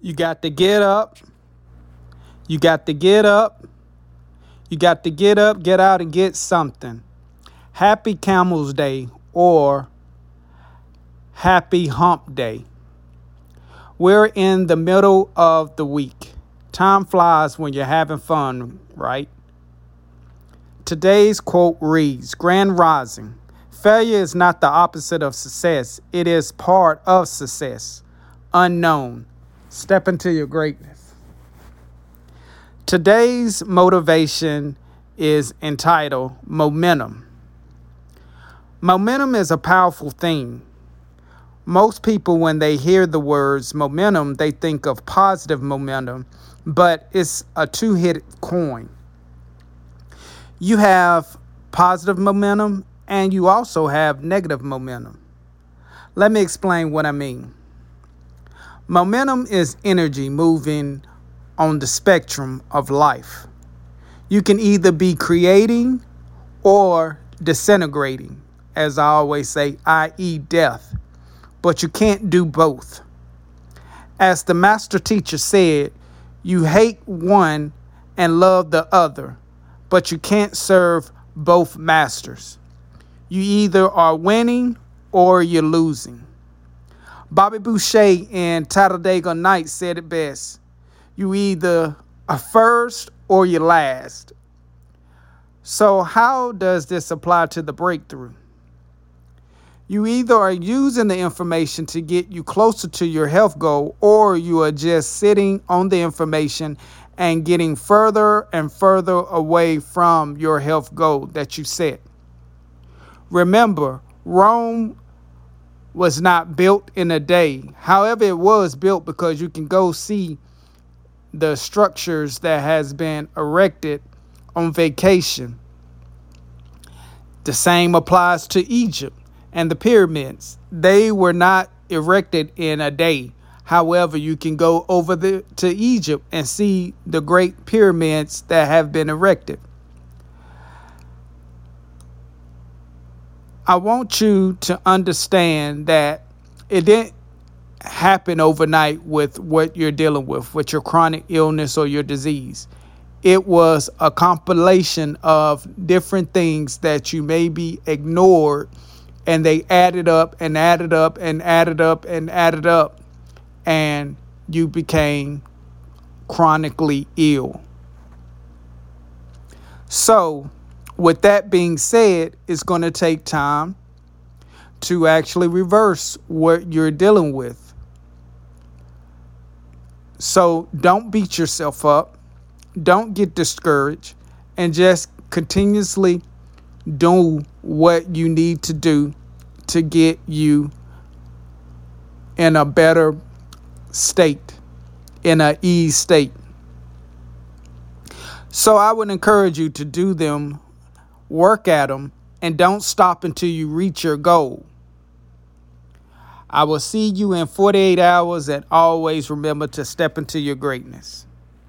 You got to get up. You got to get up. You got to get up, get out, and get something. Happy Camel's Day or Happy Hump Day. We're in the middle of the week. Time flies when you're having fun, right? Today's quote reads Grand Rising. Failure is not the opposite of success, it is part of success. Unknown. Step into your greatness. Today's motivation is entitled Momentum. Momentum is a powerful thing. Most people, when they hear the words momentum, they think of positive momentum, but it's a two hit coin. You have positive momentum and you also have negative momentum. Let me explain what I mean. Momentum is energy moving on the spectrum of life. You can either be creating or disintegrating, as I always say, i.e., death, but you can't do both. As the master teacher said, you hate one and love the other, but you can't serve both masters. You either are winning or you're losing. Bobby Boucher in Talladega Nights said it best. You either are first or you're last. So, how does this apply to the breakthrough? You either are using the information to get you closer to your health goal, or you are just sitting on the information and getting further and further away from your health goal that you set. Remember, Rome was not built in a day. However, it was built because you can go see the structures that has been erected on vacation. The same applies to Egypt and the pyramids. They were not erected in a day. However, you can go over the, to Egypt and see the great pyramids that have been erected. I want you to understand that it didn't happen overnight with what you're dealing with, with your chronic illness or your disease. It was a compilation of different things that you maybe ignored, and they added up and added up and added up and added up, and you became chronically ill. So, with that being said, it's going to take time to actually reverse what you're dealing with. So don't beat yourself up, don't get discouraged, and just continuously do what you need to do to get you in a better state, in a ease state. So I would encourage you to do them work at them, and don't stop until you reach your goal. I will see you in 48 hours, and always remember to step into your greatness.